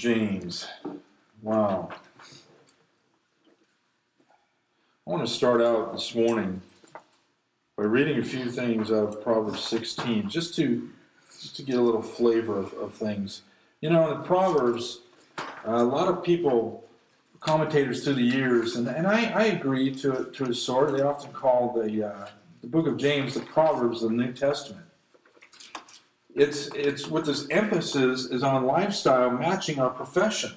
James. Wow. I want to start out this morning by reading a few things out of Proverbs 16, just to just to get a little flavor of, of things. You know, in the Proverbs, a lot of people, commentators through the years, and, and I, I agree to, to a sort, they often call the, uh, the book of James the Proverbs of the New Testament. It's, it's what this emphasis is on lifestyle matching our profession.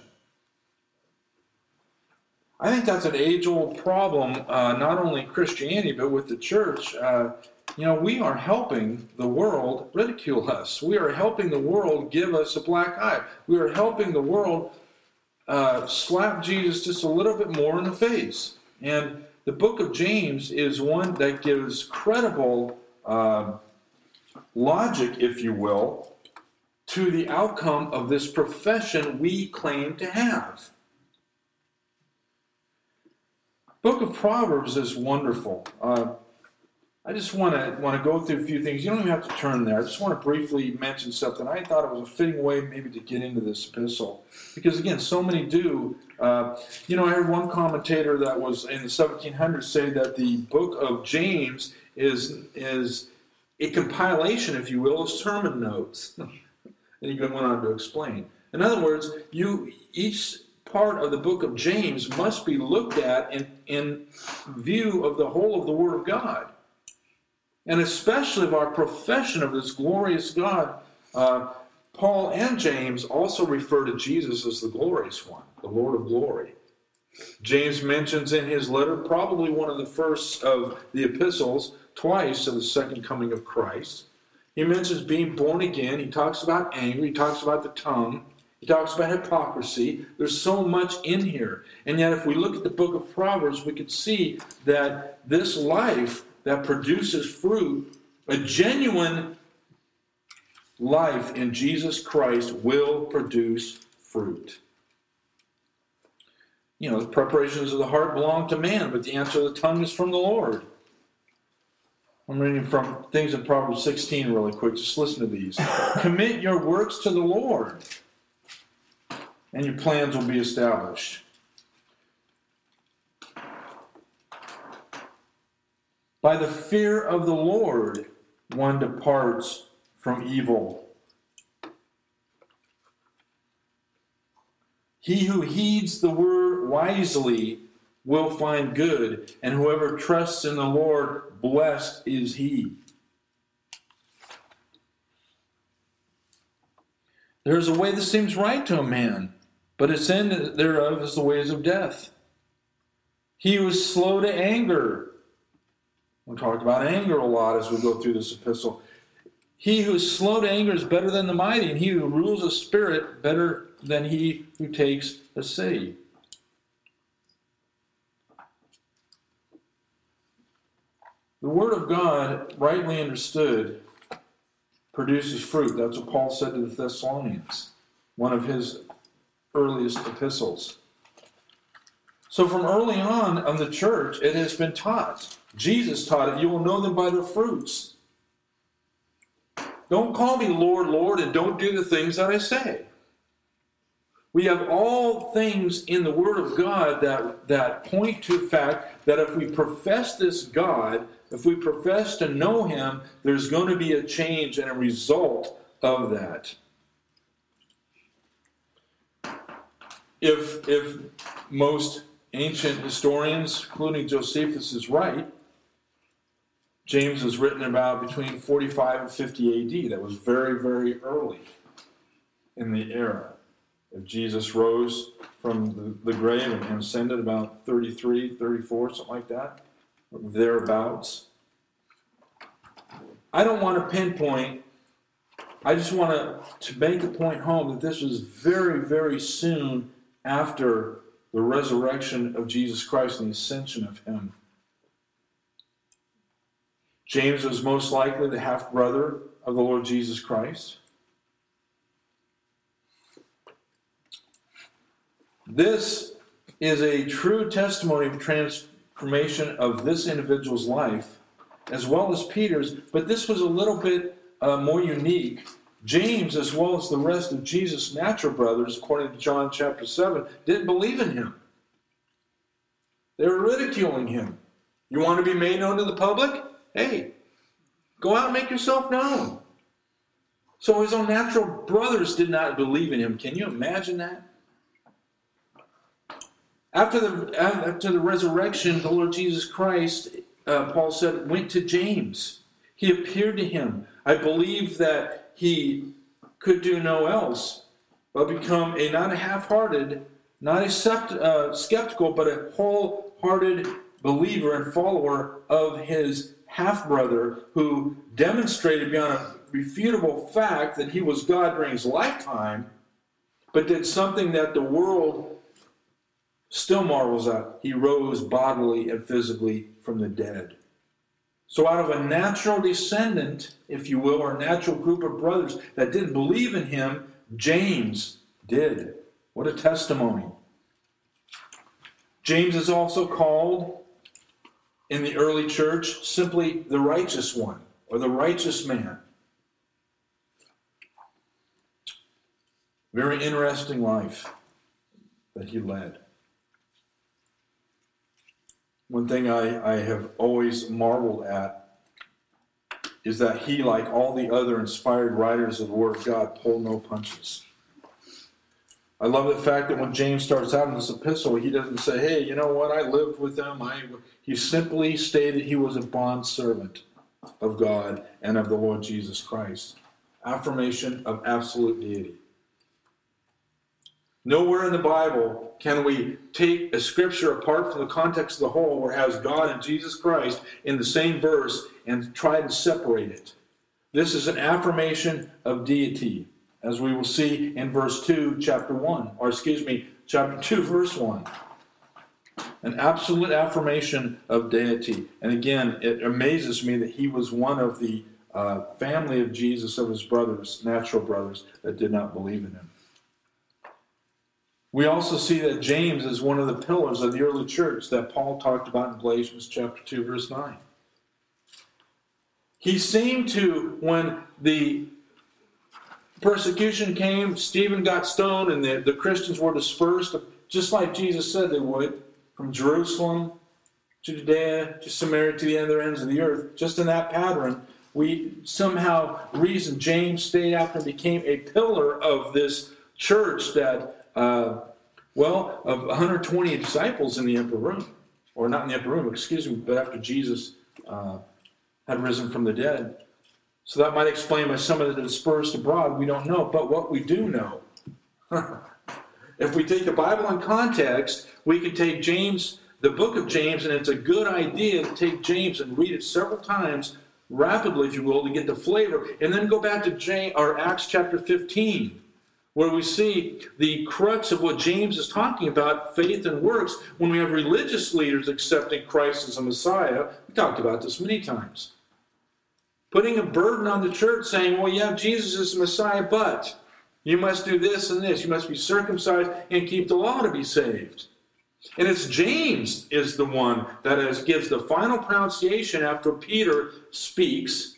I think that's an age old problem, uh, not only in Christianity, but with the church. Uh, you know, we are helping the world ridicule us. We are helping the world give us a black eye. We are helping the world uh, slap Jesus just a little bit more in the face. And the book of James is one that gives credible uh, logic, if you will, to the outcome of this profession we claim to have. Book of Proverbs is wonderful. Uh, I just want to want to go through a few things. You don't even have to turn there. I just want to briefly mention something. I thought it was a fitting way maybe to get into this epistle because again, so many do. Uh, you know, I heard one commentator that was in the 1700s say that the book of James is is a compilation, if you will, of sermon notes. and he went on to explain. In other words, you each part of the book of James must be looked at in, in view of the whole of the Word of God and especially of our profession of this glorious God. Uh, Paul and James also refer to Jesus as the glorious one, the Lord of glory. James mentions in his letter, probably one of the first of the epistles, twice of the second coming of Christ. He mentions being born again. He talks about anger. He talks about the tongue. He talks about hypocrisy. There's so much in here. And yet, if we look at the book of Proverbs, we could see that this life that produces fruit, a genuine life in Jesus Christ will produce fruit. You know, the preparations of the heart belong to man, but the answer of the tongue is from the Lord. I'm reading from things in Proverbs 16 really quick. Just listen to these. Commit your works to the Lord, and your plans will be established. By the fear of the Lord, one departs from evil. He who heeds the word wisely will find good, and whoever trusts in the Lord, blessed is he. There is a way that seems right to a man, but its end thereof is the ways of death. He who is slow to anger we talk about anger a lot as we go through this epistle. He who is slow to anger is better than the mighty, and he who rules a spirit better than he who takes a city. The Word of God, rightly understood, produces fruit. That's what Paul said to the Thessalonians, one of his earliest epistles. So, from early on in the church, it has been taught Jesus taught it, you will know them by their fruits. Don't call me Lord, Lord, and don't do the things that I say. We have all things in the Word of God that, that point to the fact that if we profess this God, if we profess to know Him, there's going to be a change and a result of that. If, if most ancient historians, including Josephus, is right, James was written about between 45 and 50 AD. That was very, very early in the era. If Jesus rose from the, the grave and ascended about 33, 34, something like that, thereabouts. I don't want to pinpoint, I just want to, to make the point home that this was very, very soon after the resurrection of Jesus Christ and the ascension of Him. James was most likely the half brother of the Lord Jesus Christ. This is a true testimony of transformation of this individual's life, as well as Peter's, but this was a little bit uh, more unique James, as well as the rest of Jesus' natural brothers, according to John chapter 7, didn't believe in him. They were ridiculing him. You want to be made known to the public? Hey, go out and make yourself known. So his own natural brothers did not believe in him. Can you imagine that? After the, after the resurrection, the Lord Jesus Christ, uh, Paul said, went to James. He appeared to him. I believe that he could do no else but become a not a half-hearted, not a sept, uh, skeptical, but a wholehearted believer and follower of his half-brother who demonstrated beyond a refutable fact that he was God during his lifetime, but did something that the world still marvels at. He rose bodily and physically from the dead. So, out of a natural descendant, if you will, or natural group of brothers that didn't believe in him, James did. What a testimony. James is also called in the early church simply the righteous one or the righteous man. Very interesting life that he led. One thing I, I have always marveled at is that he, like all the other inspired writers of the Word of God, pulled no punches. I love the fact that when James starts out in this epistle, he doesn't say, "Hey, you know what? I lived with them." I he simply stated he was a bond servant of God and of the Lord Jesus Christ. Affirmation of absolute deity. Nowhere in the Bible can we take a scripture apart from the context of the whole, where it has God and Jesus Christ in the same verse, and try to separate it. This is an affirmation of deity, as we will see in verse 2, chapter 1, or excuse me, chapter 2, verse 1. An absolute affirmation of deity. And again, it amazes me that he was one of the uh, family of Jesus, of his brothers, natural brothers, that did not believe in him. We also see that James is one of the pillars of the early church that Paul talked about in Galatians chapter 2 verse 9. He seemed to when the persecution came, Stephen got stoned and the, the Christians were dispersed just like Jesus said they would from Jerusalem to Judea to Samaria to the other ends of the earth. Just in that pattern, we somehow reason James stayed after and became a pillar of this church that uh, well, of 120 disciples in the upper room, or not in the upper room, excuse me, but after Jesus uh, had risen from the dead. So that might explain why some of the dispersed abroad, we don't know. But what we do know, if we take the Bible in context, we can take James, the book of James, and it's a good idea to take James and read it several times rapidly, if you will, to get the flavor, and then go back to James, or Acts chapter 15 where we see the crux of what James is talking about faith and works when we have religious leaders accepting Christ as a Messiah. We talked about this many times. Putting a burden on the church saying, well, yeah, Jesus is the Messiah, but you must do this and this. You must be circumcised and keep the law to be saved. And it's James is the one that gives the final pronunciation after Peter speaks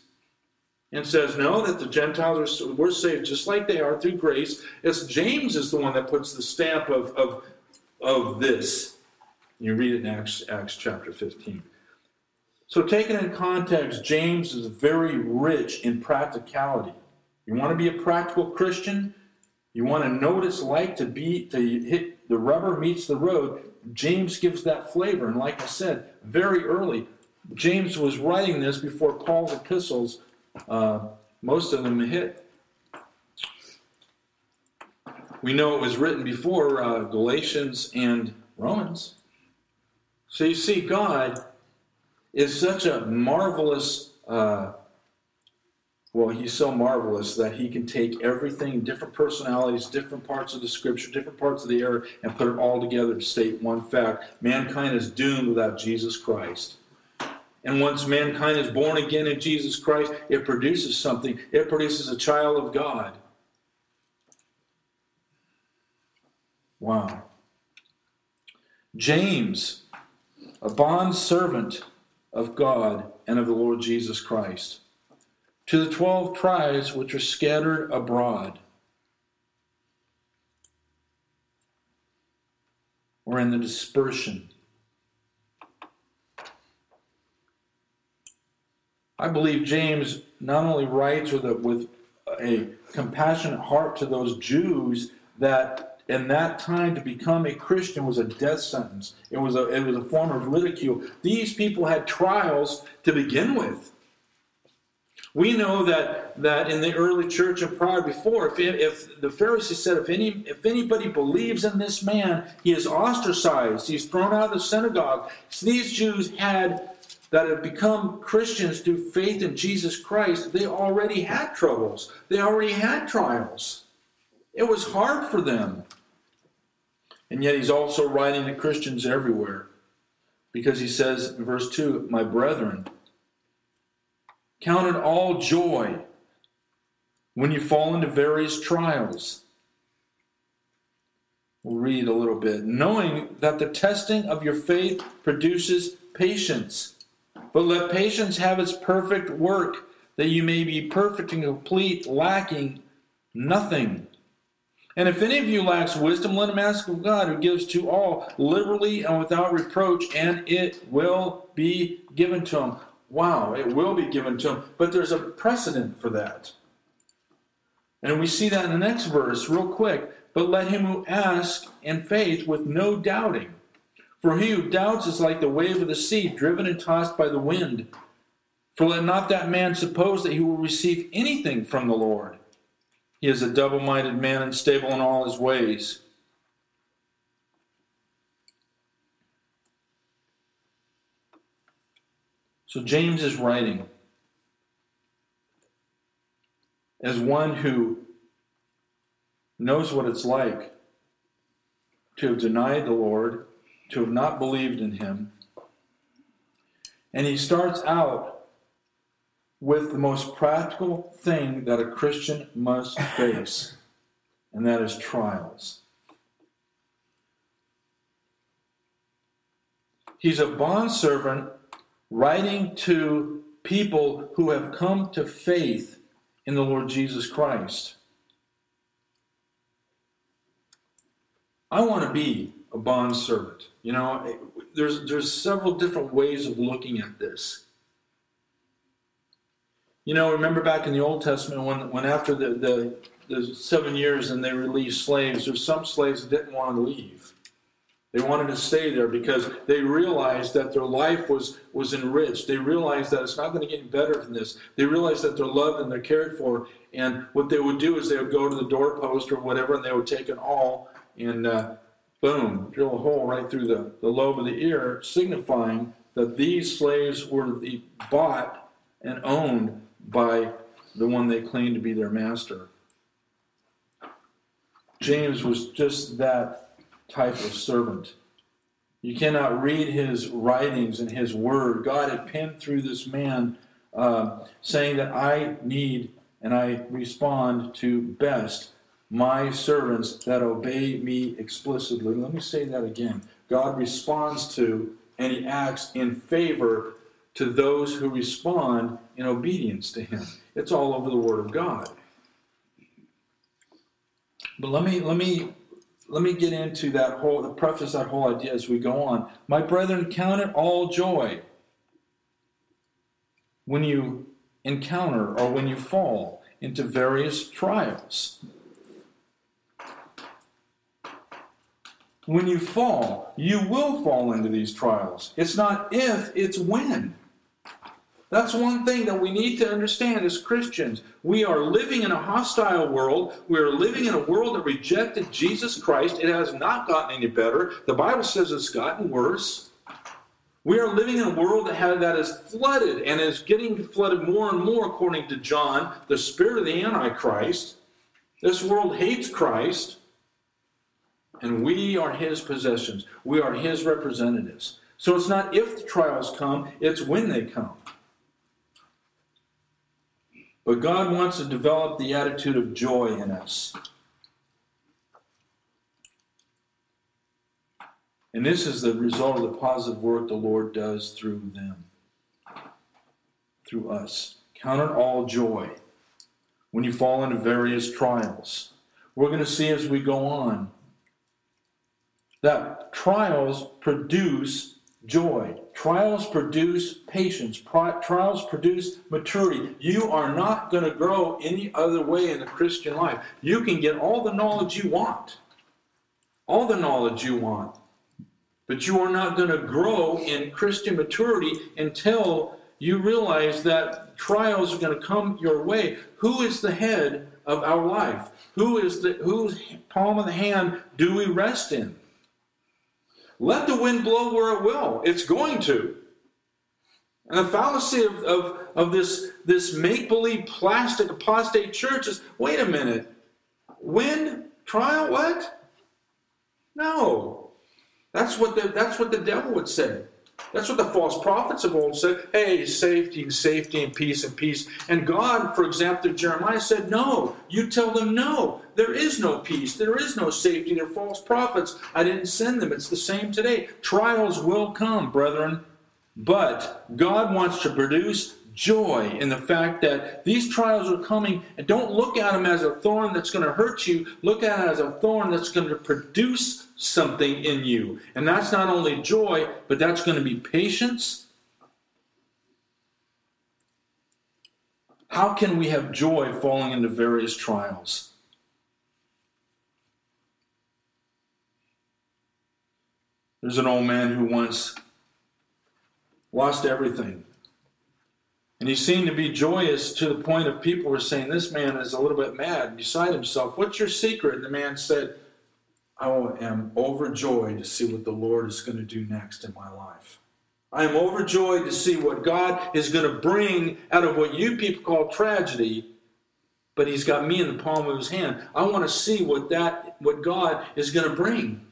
and says, no, that the Gentiles are we're saved just like they are through grace. It's James is the one that puts the stamp of, of, of this. You read it in Acts, Acts chapter 15. So, taken in context, James is very rich in practicality. You want to be a practical Christian? You want to know what it's like to be to hit the rubber meets the road? James gives that flavor. And like I said, very early, James was writing this before Paul's epistles uh, most of them hit. We know it was written before uh, Galatians and Romans. So you see, God is such a marvelous, uh, well, He's so marvelous that He can take everything, different personalities, different parts of the Scripture, different parts of the era, and put it all together to state one fact. Mankind is doomed without Jesus Christ. And once mankind is born again in Jesus Christ, it produces something. It produces a child of God. Wow. James, a bond servant of God and of the Lord Jesus Christ. to the twelve tribes which are scattered abroad, or in the dispersion. I believe James not only writes with a, with a compassionate heart to those Jews that in that time to become a Christian was a death sentence. It was a, it was a form of ridicule. These people had trials to begin with. We know that, that in the early church and prior before, if, if the Pharisees said, if, any, if anybody believes in this man, he is ostracized, he's thrown out of the synagogue. So these Jews had that have become Christians through faith in Jesus Christ, they already had troubles. They already had trials. It was hard for them. And yet he's also writing to Christians everywhere. Because he says in verse 2, My brethren, count it all joy when you fall into various trials. We'll read a little bit. Knowing that the testing of your faith produces patience. But let patience have its perfect work, that you may be perfect and complete, lacking nothing. And if any of you lacks wisdom, let him ask of God, who gives to all liberally and without reproach, and it will be given to him. Wow, it will be given to him. But there's a precedent for that. And we see that in the next verse, real quick. But let him who asks in faith with no doubting. For he who doubts is like the wave of the sea, driven and tossed by the wind. For let not that man suppose that he will receive anything from the Lord. He is a double minded man, and unstable in all his ways. So James is writing as one who knows what it's like to have denied the Lord, to have not believed in him. And he starts out with the most practical thing that a Christian must face, and that is trials. He's a bondservant writing to people who have come to faith in the Lord Jesus Christ. I want to be a bond servant. You know, there's, there's several different ways of looking at this. You know, remember back in the Old Testament when, when after the, the, the seven years and they released slaves, there's some slaves that didn't want to leave. They wanted to stay there because they realized that their life was, was enriched. They realized that it's not going to get any better than this. They realized that they're loved and they're cared for. And what they would do is they would go to the doorpost or whatever and they would take an awl and uh, boom, drill a hole right through the, the lobe of the ear, signifying that these slaves were bought and owned by the one they claimed to be their master. James was just that type of servant. You cannot read his writings and his word. God had penned through this man uh, saying that I need and I respond to best my servants that obey me explicitly. Let me say that again. God responds to and he acts in favor to those who respond in obedience to him. It's all over the word of God. But let me let me let me get into that whole the preface that whole idea as we go on. My brethren, count it all joy when you encounter or when you fall into various trials. When you fall, you will fall into these trials. It's not if, it's when. That's one thing that we need to understand as Christians. We are living in a hostile world. We are living in a world that rejected Jesus Christ. It has not gotten any better. The Bible says it's gotten worse. We are living in a world that, has, that is flooded and is getting flooded more and more, according to John, the spirit of the Antichrist. This world hates Christ, and we are his possessions. We are his representatives. So it's not if the trials come, it's when they come. But God wants to develop the attitude of joy in us. And this is the result of the positive work the Lord does through them, through us. Count it all joy when you fall into various trials. We're going to see as we go on that trials produce joy. Trials produce patience. Trials produce maturity. You are not going to grow any other way in the Christian life. You can get all the knowledge you want, all the knowledge you want, but you are not going to grow in Christian maturity until you realize that trials are going to come your way. Who is the head of our life? Who is the whose palm of the hand do we rest in? Let the wind blow where it will. It's going to. And the fallacy of, of, of this, this make believe plastic apostate church is wait a minute. Wind? Trial? What? No. That's what the, that's what the devil would say. That's what the false prophets of old said. Hey, safety and safety and peace and peace. And God, for example, Jeremiah said, No. You tell them no. There is no peace. There is no safety. They're false prophets. I didn't send them. It's the same today. Trials will come, brethren. But God wants to produce joy in the fact that these trials are coming and don't look at them as a thorn that's going to hurt you. Look at it as a thorn that's going to produce something in you. And that's not only joy, but that's going to be patience. How can we have joy falling into various trials? There's an old man who once lost everything and he seemed to be joyous to the point of people were saying, This man is a little bit mad, beside himself. What's your secret? And the man said, I am overjoyed to see what the Lord is going to do next in my life. I am overjoyed to see what God is going to bring out of what you people call tragedy, but He's got me in the palm of His hand. I want to see what that, what God is going to bring.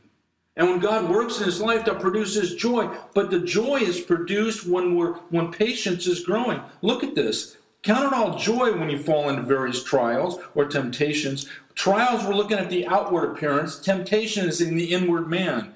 And when God works in his life, that produces joy. But the joy is produced when we're when patience is growing. Look at this. Count it all joy when you fall into various trials or temptations. Trials, we're looking at the outward appearance. Temptation is in the inward man.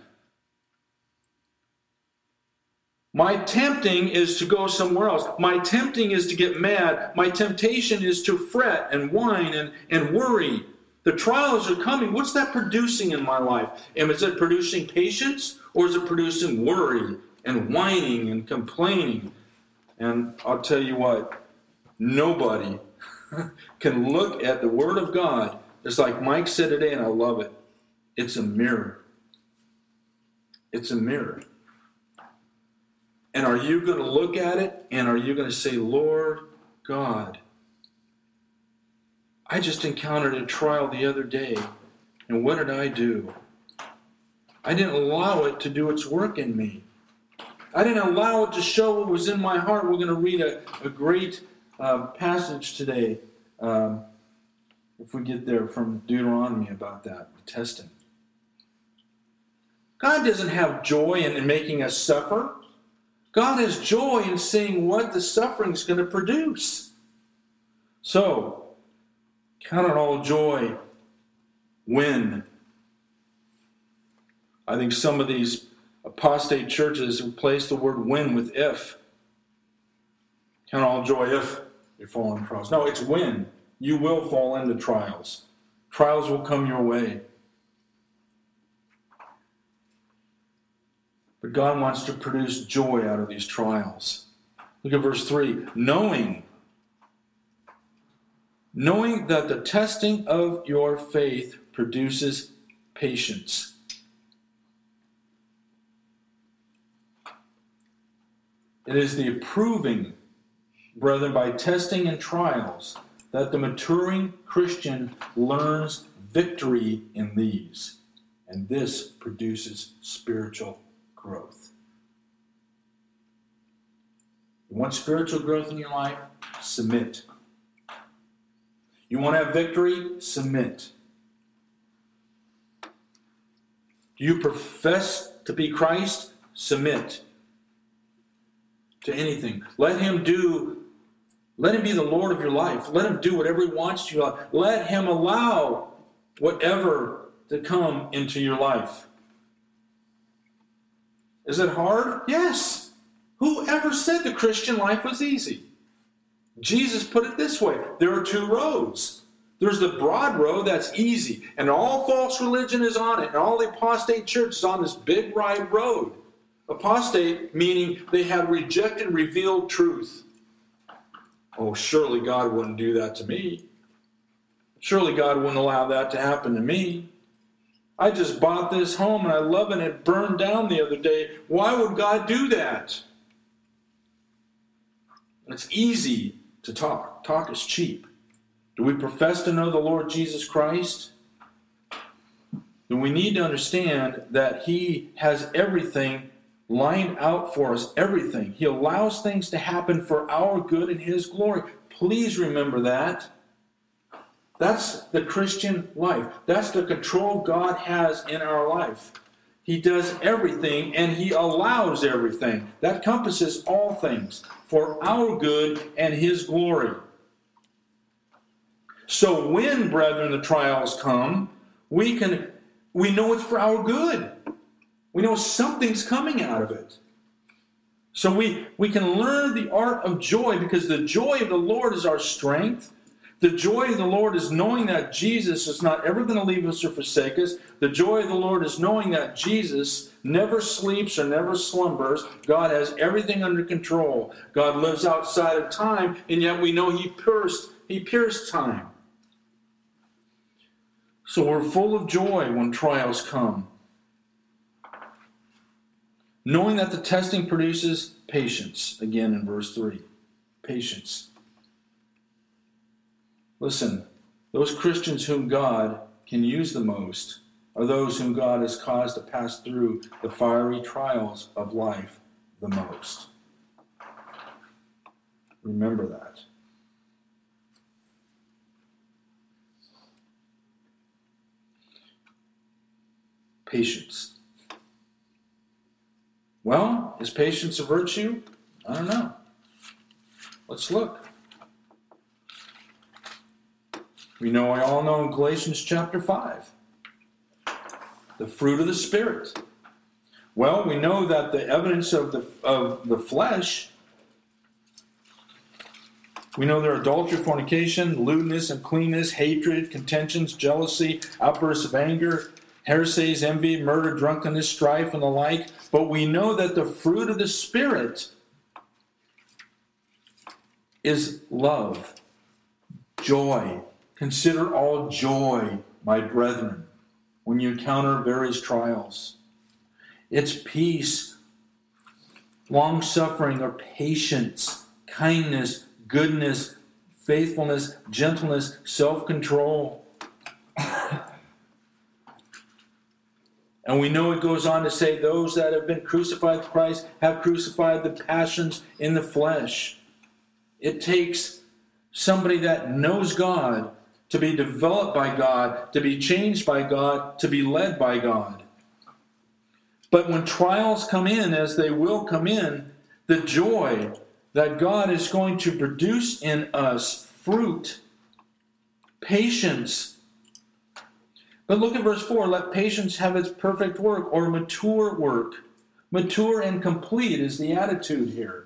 My tempting is to go somewhere else. My tempting is to get mad. My temptation is to fret and whine and, and worry. The trials are coming. What's that producing in my life? And is it producing patience or is it producing worry and whining and complaining? And I'll tell you what, nobody can look at the Word of God. It's like Mike said today, and I love it. It's a mirror. It's a mirror. And are you going to look at it and are you going to say, Lord God, I just encountered a trial the other day, and what did I do? I didn't allow it to do its work in me. I didn't allow it to show what was in my heart. We're going to read a, a great uh, passage today, um, if we get there, from Deuteronomy about that, testing. God doesn't have joy in, in making us suffer. God has joy in seeing what the suffering is going to produce. So, Count it all joy when. I think some of these apostate churches replace the word when with if. Count all joy if you fall in trials. No, it's when. You will fall into trials. Trials will come your way. But God wants to produce joy out of these trials. Look at verse 3 knowing knowing that the testing of your faith produces patience. It is the approving, brethren, by testing and trials, that the maturing Christian learns victory in these, and this produces spiritual growth. You want spiritual growth in your life? Submit. You want to have victory? Submit. Do you profess to be Christ? Submit to anything. Let Him do, let Him be the Lord of your life. Let Him do whatever He wants to. You. Let Him allow whatever to come into your life. Is it hard? Yes. Who ever said the Christian life was easy? Jesus put it this way there are two roads. There's the broad road that's easy, and all false religion is on it, and all the apostate church is on this big wide road. Apostate meaning they have rejected revealed truth. Oh, surely God wouldn't do that to me. Surely God wouldn't allow that to happen to me. I just bought this home and I love it it burned down the other day. Why would God do that? It's easy to talk. Talk is cheap. Do we profess to know the Lord Jesus Christ? Then we need to understand that He has everything lined out for us, everything. He allows things to happen for our good and His glory. Please remember that. That's the Christian life. That's the control God has in our life. He does everything and He allows everything. That compasses all things for our good and His glory. So when, brethren, the trials come, we can we know it's for our good. We know something's coming out of it. So we, we can learn the art of joy because the joy of the Lord is our strength. The joy of the Lord is knowing that Jesus is not ever going to leave us or forsake us. The joy of the Lord is knowing that Jesus never sleeps or never slumbers. God has everything under control. God lives outside of time, and yet we know He pierced, He pierced time. So we're full of joy when trials come. Knowing that the testing produces patience, again in verse 3. Patience. Listen, those Christians whom God can use the most are those whom God has caused to pass through the fiery trials of life the most. Remember that. Patience. Well, is patience a virtue? I don't know. Let's look. We know, I all know in Galatians chapter 5, the fruit of the Spirit. Well, we know that the evidence of the, of the flesh, we know there are adultery, fornication, lewdness, uncleanness, hatred, contentions, jealousy, outbursts of anger, heresies, envy, murder, drunkenness, strife, and the like. But we know that the fruit of the Spirit is love, joy. Consider all joy, my brethren, when you encounter various trials. It's peace, long suffering, or patience, kindness, goodness, faithfulness, gentleness, self control. And we know it goes on to say, those that have been crucified with Christ have crucified the passions in the flesh. It takes somebody that knows God to be developed by God, to be changed by God, to be led by God. But when trials come in, as they will come in, the joy that God is going to produce in us fruit, patience, but look at verse 4 let patience have its perfect work or mature work. Mature and complete is the attitude here.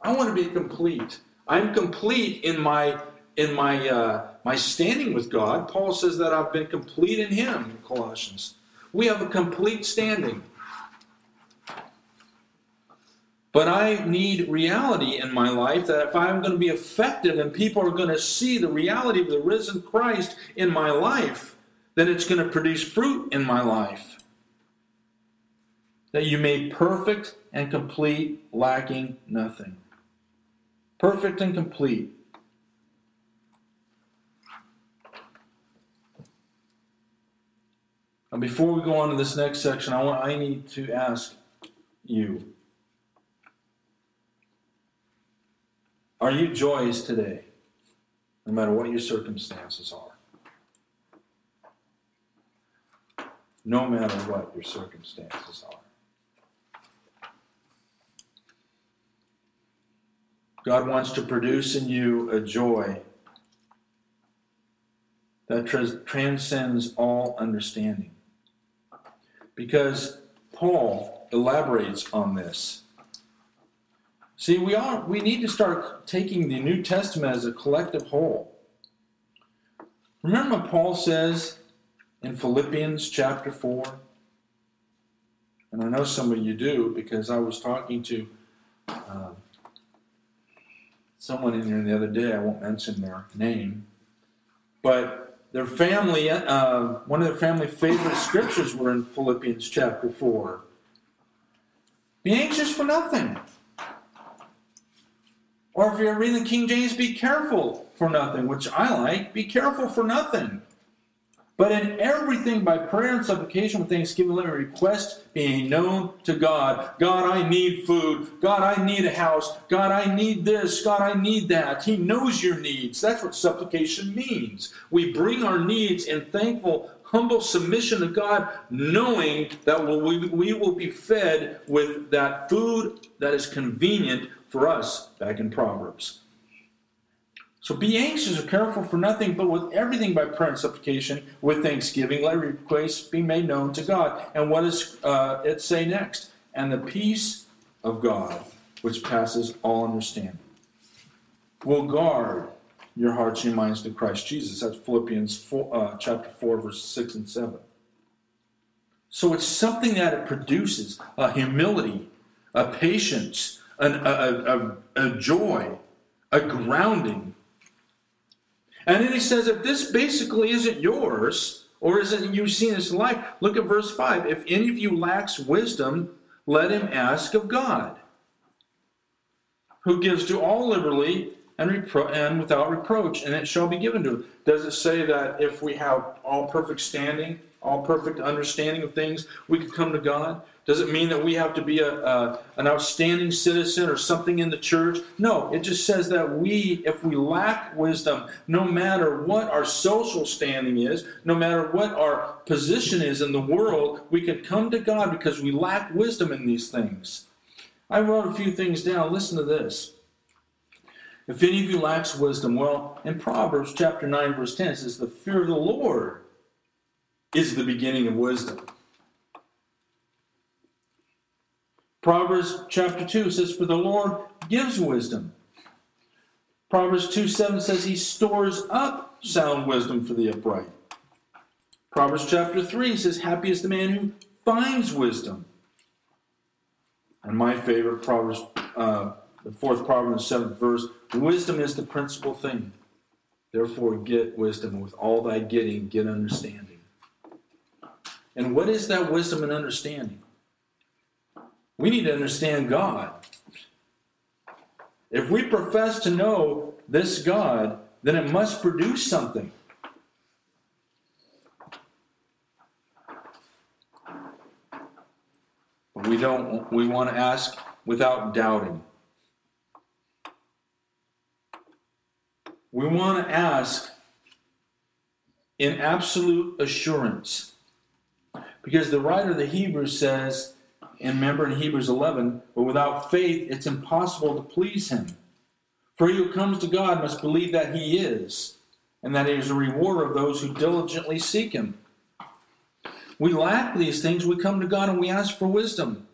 I want to be complete. I'm complete in my in my uh, my standing with God. Paul says that I've been complete in Him in Colossians. We have a complete standing. But I need reality in my life that if I'm going to be effective and people are going to see the reality of the risen Christ in my life, then it's going to produce fruit in my life. That you may perfect and complete, lacking nothing. Perfect and complete. Now, before we go on to this next section, I want I need to ask you: Are you joyous today, no matter what your circumstances are? no matter what your circumstances are. God wants to produce in you a joy that transcends all understanding. Because Paul elaborates on this. See, we are we need to start taking the New Testament as a collective whole. Remember what Paul says in Philippians chapter 4? And I know some of you do because I was talking to uh, someone in here the other day. I won't mention their name. But their family, uh, one of their family favorite scriptures were in Philippians chapter 4. Be anxious for nothing. Or if you're reading the King James, be careful for nothing, which I like. Be careful for nothing. But in everything, by prayer and supplication with thanksgiving, let me request being known to God. God, I need food. God, I need a house. God, I need this. God, I need that. He knows your needs. That's what supplication means. We bring our needs in thankful, humble submission to God, knowing that we, we will be fed with that food that is convenient for us, back in Proverbs. So be anxious or careful for nothing, but with everything by prayer and supplication, with thanksgiving, let requests be made known to God. And what does uh, it say next? And the peace of God, which passes all understanding, will guard your hearts and your minds to Christ Jesus. That's Philippians 4, uh, chapter 4, verses 6 and 7. So it's something that it produces a humility, a patience, an, a, a, a joy, a grounding and then he says, if this basically isn't yours, or isn't you've seen this life, look at verse 5. If any of you lacks wisdom, let him ask of God, who gives to all liberally and, repro- and without reproach, and it shall be given to him. Does it say that if we have all perfect standing, all perfect understanding of things, we could come to God? Does it mean that we have to be a, a, an outstanding citizen or something in the church? No, it just says that we, if we lack wisdom, no matter what our social standing is, no matter what our position is in the world, we can come to God because we lack wisdom in these things. I wrote a few things down. Listen to this. If any of you lacks wisdom, well, in Proverbs chapter 9, verse 10, it says, The fear of the Lord is the beginning of wisdom. Proverbs chapter 2 says, For the Lord gives wisdom. Proverbs 2 7 says, He stores up sound wisdom for the upright. Proverbs chapter 3 says, Happy is the man who finds wisdom. And my favorite, Proverbs, uh, the fourth Proverb, the seventh verse, wisdom is the principal thing. Therefore, get wisdom. With all thy getting, get understanding. And what is that wisdom and understanding? We need to understand God. If we profess to know this God, then it must produce something. We don't we want to ask without doubting. We want to ask in absolute assurance. Because the writer of the Hebrews says and remember in Hebrews 11, but without faith it's impossible to please him. For he who comes to God must believe that he is, and that he is a rewarder of those who diligently seek him. We lack these things, we come to God and we ask for wisdom.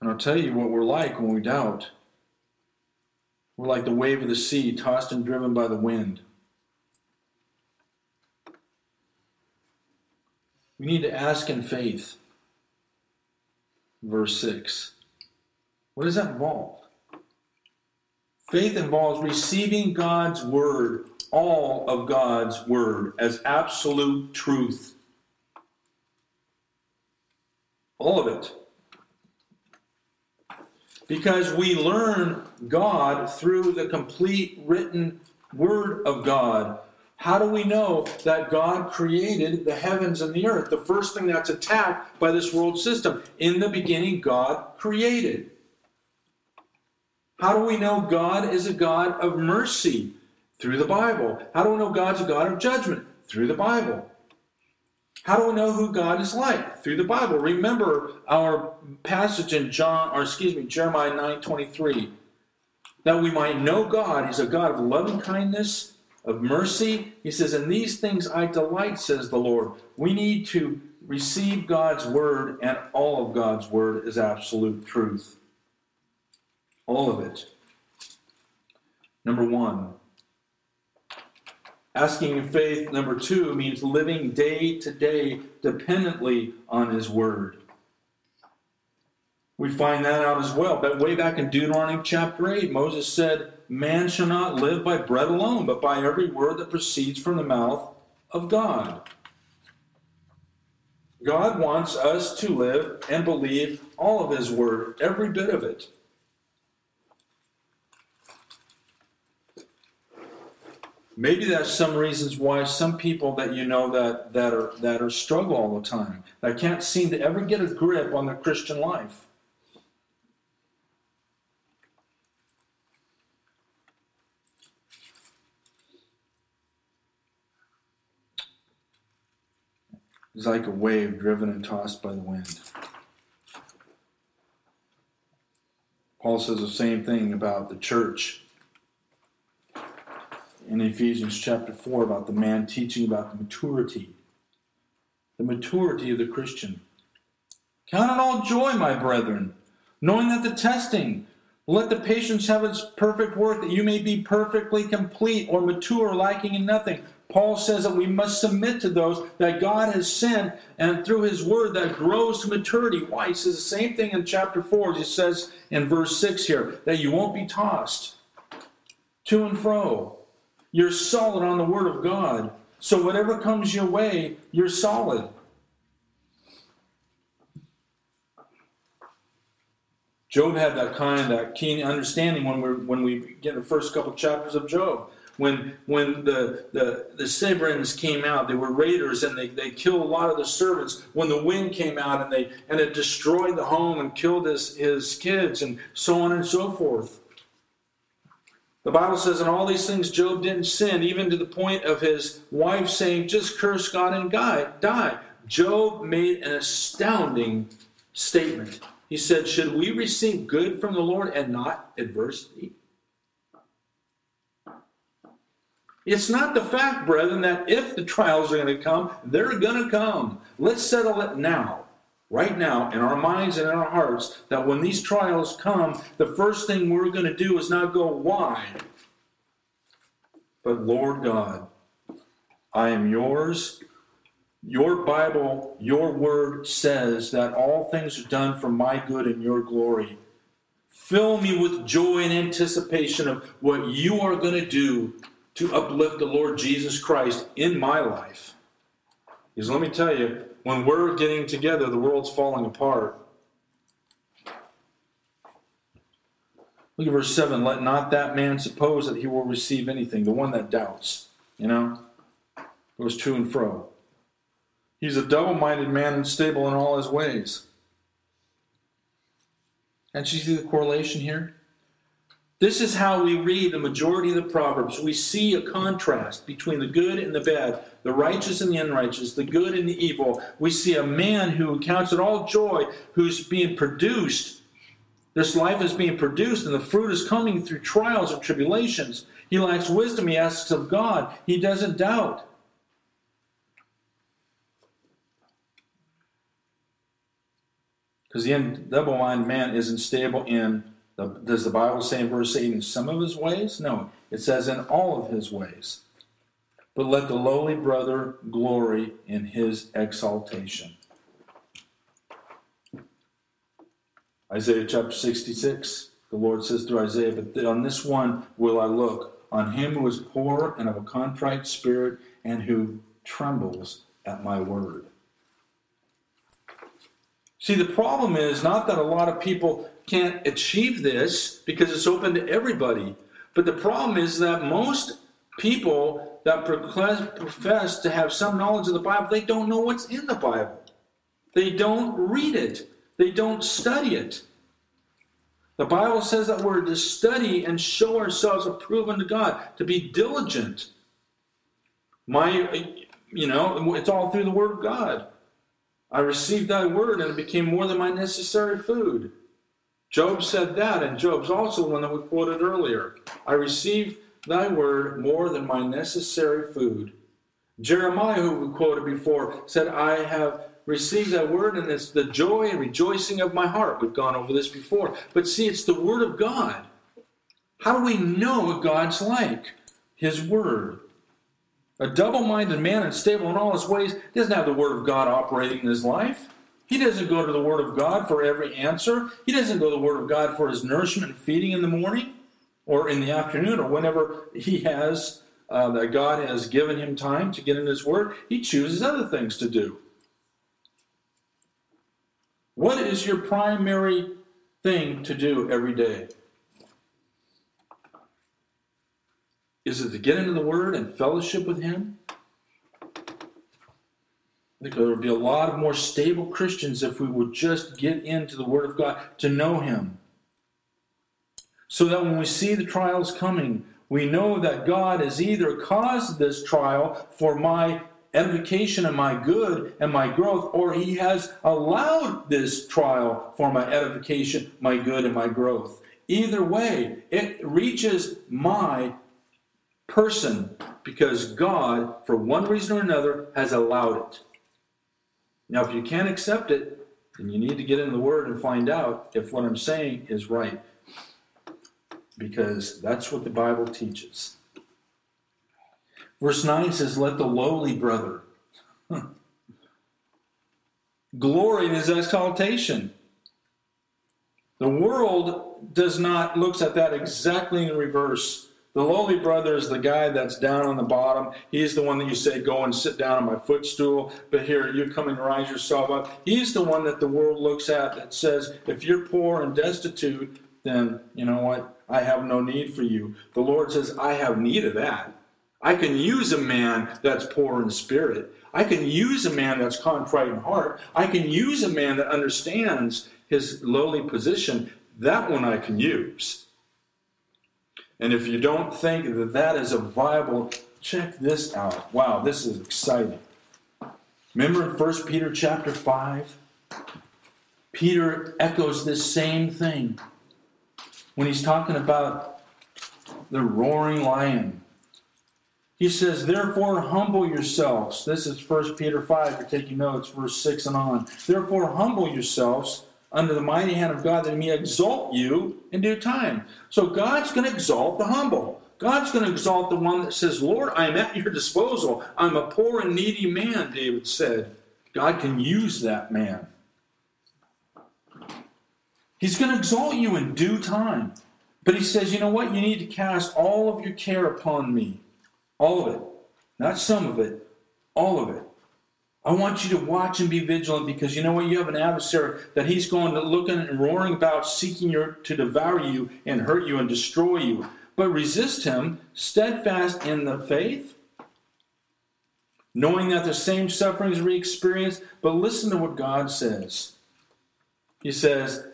And I'll tell you what we're like when we doubt. We're like the wave of the sea, tossed and driven by the wind. We need to ask in faith. Verse 6. What does that involve? Faith involves receiving God's word, all of God's word, as absolute truth. All of it. Because we learn God through the complete written word of God how do we know that God created the heavens and the earth? The first thing that's attacked by this world system. In the beginning, God created. How do we know God is a God of mercy? Through the Bible. How do we know God's a God of judgment? Through the Bible. How do we know who God is like? Through the Bible. Remember our passage in John, or excuse me, Jeremiah 9 23. That we might know God. He's a God of loving kindness of mercy. He says, In these things I delight, says the Lord. We need to receive God's word, and all of God's word is absolute truth. All of it. Number one. Asking in faith, number two, means living day to day dependently on His Word. We find that out as well. But way back in Deuteronomy chapter 8, Moses said, Man shall not live by bread alone, but by every word that proceeds from the mouth of God. God wants us to live and believe all of His Word, every bit of it. Maybe that's some reasons why some people that you know that, that are that are struggle all the time, that can't seem to ever get a grip on their Christian life. It's like a wave driven and tossed by the wind. Paul says the same thing about the church in Ephesians chapter 4 about the man teaching about the maturity. The maturity of the Christian. Count it all joy, my brethren, knowing that the testing, let the patience have its perfect work, that you may be perfectly complete or mature, lacking in nothing. Paul says that we must submit to those that God has sent and through his word that grows to maturity. Why? He says the same thing in chapter 4. He says in verse 6 here that you won't be tossed to and fro. You're solid on the word of God. So whatever comes your way, you're solid. Job had that kind, that keen understanding when we when we get the first couple chapters of Job when when the the the Sabeans came out, they were raiders and they, they killed a lot of the servants. When the wind came out and they and it destroyed the home and killed his, his kids and so on and so forth. The Bible says, in all these things, Job didn't sin, even to the point of his wife saying, just curse God and die. Job made an astounding statement. He said, Should we receive good from the Lord and not adversity? It's not the fact, brethren, that if the trials are going to come, they're going to come. Let's settle it now, right now, in our minds and in our hearts, that when these trials come, the first thing we're going to do is not go, why? But Lord God, I am yours. Your Bible, your word says that all things are done for my good and your glory. Fill me with joy and anticipation of what you are going to do to uplift the Lord Jesus Christ in my life. Because let me tell you, when we're getting together, the world's falling apart. Look at verse 7. Let not that man suppose that he will receive anything. The one that doubts, you know, goes to and fro. He's a double minded man, unstable in all his ways. And you see the correlation here? This is how we read the majority of the Proverbs. We see a contrast between the good and the bad, the righteous and the unrighteous, the good and the evil. We see a man who counts it all joy, who's being produced. This life is being produced, and the fruit is coming through trials and tribulations. He lacks wisdom, he asks of God. He doesn't doubt. Because the double minded man isn't stable in the, does the Bible say in verse 8 in some of his ways? No. It says in all of his ways. But let the lowly brother glory in his exaltation. Isaiah chapter 66, the Lord says through Isaiah, But on this one will I look, on him who is poor and of a contrite spirit, and who trembles at my word. See, the problem is not that a lot of people can't achieve this because it's open to everybody. But the problem is that most people that profess to have some knowledge of the Bible, they don't know what's in the Bible. They don't read it. They don't study it. The Bible says that we're to study and show ourselves approved unto God, to be diligent. My, you know, it's all through the Word of God. I received thy word and it became more than my necessary food. Job said that, and Job's also one that we quoted earlier. I received thy word more than my necessary food. Jeremiah, who we quoted before, said, I have received that word, and it's the joy and rejoicing of my heart. We've gone over this before. But see, it's the word of God. How do we know what God's like? His word. A double minded man, unstable in all his ways, doesn't have the word of God operating in his life. He doesn't go to the Word of God for every answer. He doesn't go to the Word of God for his nourishment and feeding in the morning or in the afternoon or whenever he has uh, that God has given him time to get in his Word. He chooses other things to do. What is your primary thing to do every day? Is it to get into the Word and fellowship with Him? There would be a lot of more stable Christians if we would just get into the Word of God to know Him. So that when we see the trials coming, we know that God has either caused this trial for my edification and my good and my growth, or He has allowed this trial for my edification, my good, and my growth. Either way, it reaches my person because God, for one reason or another, has allowed it. Now, if you can't accept it, then you need to get in the Word and find out if what I'm saying is right. Because that's what the Bible teaches. Verse 9 says, Let the lowly brother glory in his exaltation. The world does not looks at that exactly in reverse. The lowly brother is the guy that's down on the bottom. He's the one that you say, Go and sit down on my footstool, but here you come and rise yourself up. He's the one that the world looks at that says, If you're poor and destitute, then you know what? I have no need for you. The Lord says, I have need of that. I can use a man that's poor in spirit. I can use a man that's contrite in heart. I can use a man that understands his lowly position. That one I can use. And if you don't think that that is a viable, check this out. Wow, this is exciting. Remember in 1 Peter chapter 5? Peter echoes this same thing when he's talking about the roaring lion. He says, Therefore, humble yourselves. This is 1 Peter 5, if you're taking notes, verse 6 and on. Therefore, humble yourselves under the mighty hand of God that he may exalt you in due time. So God's going to exalt the humble. God's going to exalt the one that says, Lord, I am at your disposal. I'm a poor and needy man, David said. God can use that man. He's going to exalt you in due time. But he says, you know what? You need to cast all of your care upon me. All of it. Not some of it, all of it. I want you to watch and be vigilant because you know what? You have an adversary that he's going to looking and roaring about, seeking your, to devour you and hurt you and destroy you. But resist him, steadfast in the faith, knowing that the same sufferings we experience. But listen to what God says. He says,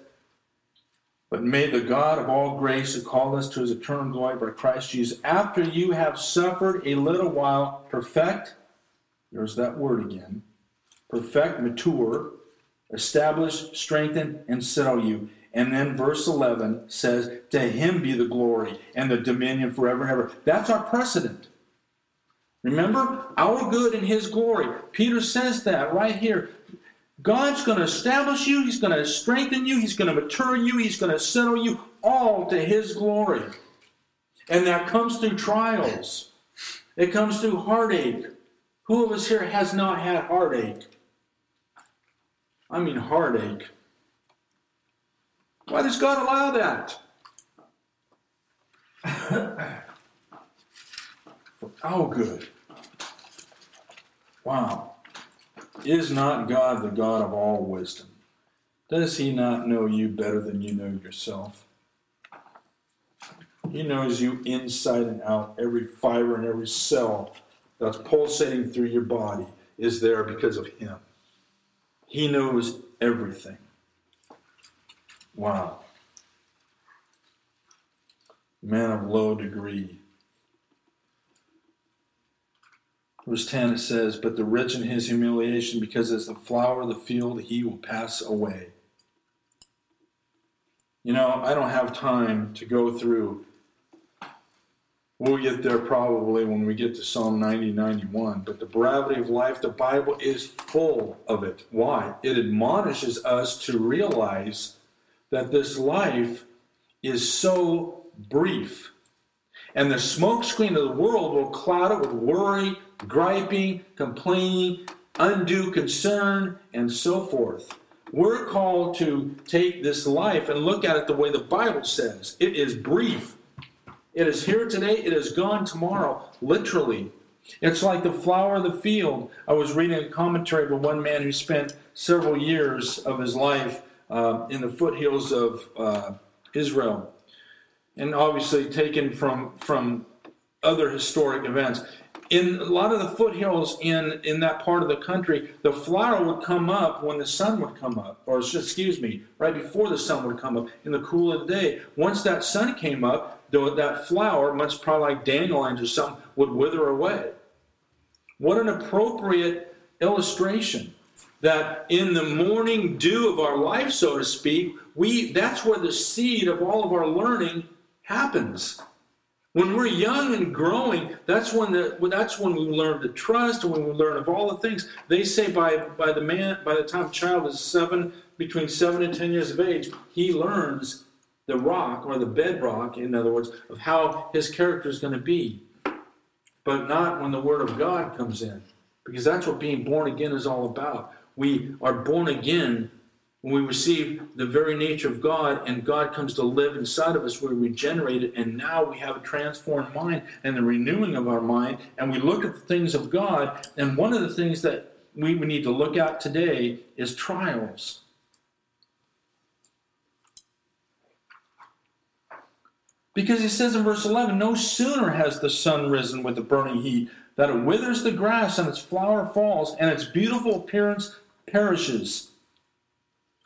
But may the God of all grace who called us to his eternal glory by Christ Jesus, after you have suffered a little while, perfect there's that word again. Perfect, mature, establish, strengthen, and settle you. And then verse 11 says, To him be the glory and the dominion forever and ever. That's our precedent. Remember? Our good and his glory. Peter says that right here. God's going to establish you, he's going to strengthen you, he's going to mature you, he's going to settle you all to his glory. And that comes through trials, it comes through heartache, who of us here has not had heartache? I mean, heartache. Why does God allow that? For our oh, good. Wow. Is not God the God of all wisdom? Does he not know you better than you know yourself? He knows you inside and out, every fiber and every cell that's pulsating through your body is there because of Him. He knows everything. Wow. Man of low degree. Verse 10 it says, But the rich in his humiliation, because as the flower of the field, he will pass away. You know, I don't have time to go through We'll get there probably when we get to Psalm 90, 91. But the brevity of life, the Bible is full of it. Why? It admonishes us to realize that this life is so brief. And the smokescreen of the world will cloud it with worry, griping, complaining, undue concern, and so forth. We're called to take this life and look at it the way the Bible says. It is brief. It is here today, it is gone tomorrow, literally. It's like the flower of the field. I was reading a commentary by one man who spent several years of his life uh, in the foothills of uh, Israel, and obviously taken from from other historic events in a lot of the foothills in in that part of the country, the flower would come up when the sun would come up, or excuse me, right before the sun would come up in the cool of the day. Once that sun came up, that flower, much probably like dandelions or something, would wither away. What an appropriate illustration that in the morning dew of our life, so to speak, we that's where the seed of all of our learning happens. When we're young and growing, that's when the that's when we learn to trust when we learn of all the things. They say by by the man by the time a child is seven, between seven and ten years of age, he learns the rock or the bedrock, in other words, of how his character is going to be. But not when the word of God comes in. Because that's what being born again is all about. We are born again when we receive the very nature of God and God comes to live inside of us, we're regenerated, and now we have a transformed mind and the renewing of our mind, and we look at the things of God. And one of the things that we, we need to look at today is trials. Because he says in verse 11, No sooner has the sun risen with the burning heat that it withers the grass and its flower falls, and its beautiful appearance perishes.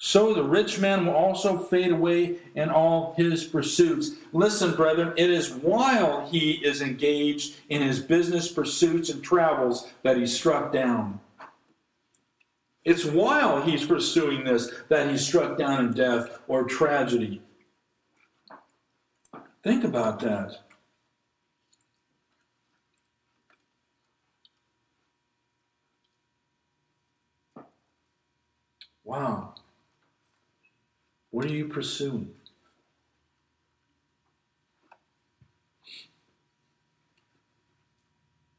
So the rich man will also fade away in all his pursuits. Listen, brethren, it is while he is engaged in his business pursuits and travels that he's struck down. It's while he's pursuing this that he's struck down in death or tragedy. Think about that. Wow. What are you pursuing?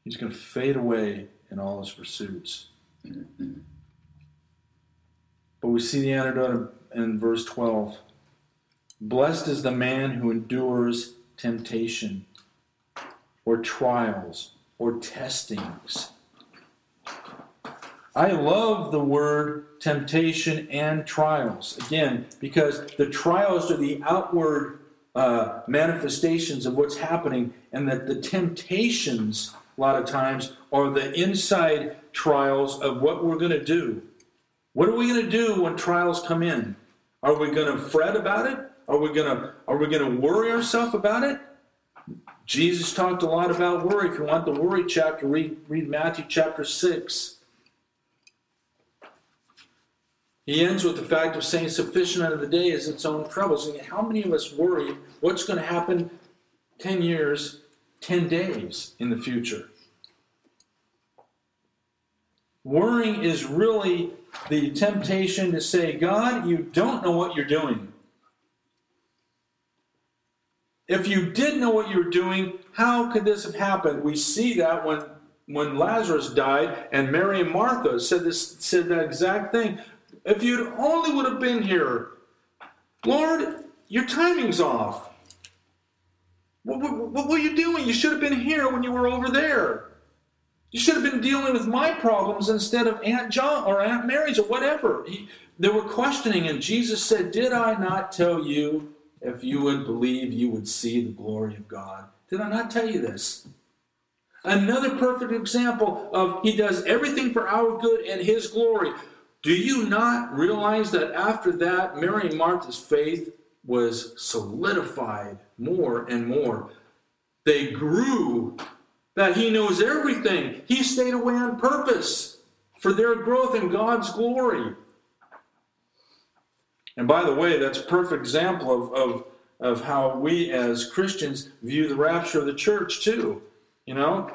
He's going to fade away in all his pursuits. Mm-hmm. But we see the antidote in verse 12. Blessed is the man who endures temptation or trials or testings I love the word temptation and trials. Again, because the trials are the outward uh, manifestations of what's happening, and that the temptations, a lot of times, are the inside trials of what we're going to do. What are we going to do when trials come in? Are we going to fret about it? Are we to are we to worry ourselves about it? Jesus talked a lot about worry. If you want the worry chapter, read, read Matthew chapter 6. He ends with the fact of saying, Sufficient unto the day is its own troubles. And how many of us worry what's going to happen 10 years, 10 days in the future? Worrying is really the temptation to say, God, you don't know what you're doing. If you did know what you were doing, how could this have happened? We see that when when Lazarus died and Mary and Martha said this said that exact thing. If you only would have been here, Lord, your timing's off. What, what, what, were you doing? You should have been here when you were over there. You should have been dealing with my problems instead of Aunt John or Aunt Mary's or whatever. He, they were questioning, and Jesus said, Did I not tell you if you would believe, you would see the glory of God? Did I not tell you this? Another perfect example of He does everything for our good and His glory. Do you not realize that after that, Mary and Martha's faith was solidified more and more? They grew that He knows everything. He stayed away on purpose for their growth in God's glory. And by the way, that's a perfect example of, of of how we as Christians view the rapture of the church, too. You know?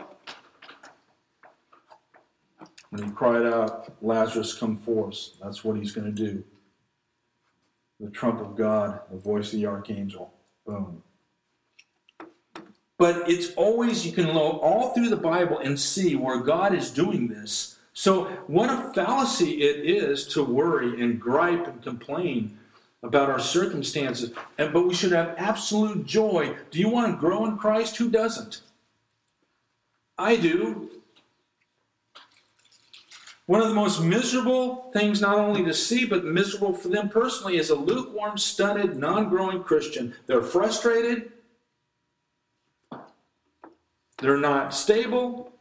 When he cried out, Lazarus, come forth. That's what he's going to do. The trump of God, the voice of the archangel. Boom. But it's always, you can look all through the Bible and see where God is doing this. So, what a fallacy it is to worry and gripe and complain about our circumstances. And, but we should have absolute joy. Do you want to grow in Christ? Who doesn't? I do. One of the most miserable things, not only to see, but miserable for them personally, is a lukewarm, stunted, non growing Christian. They're frustrated. They're not stable.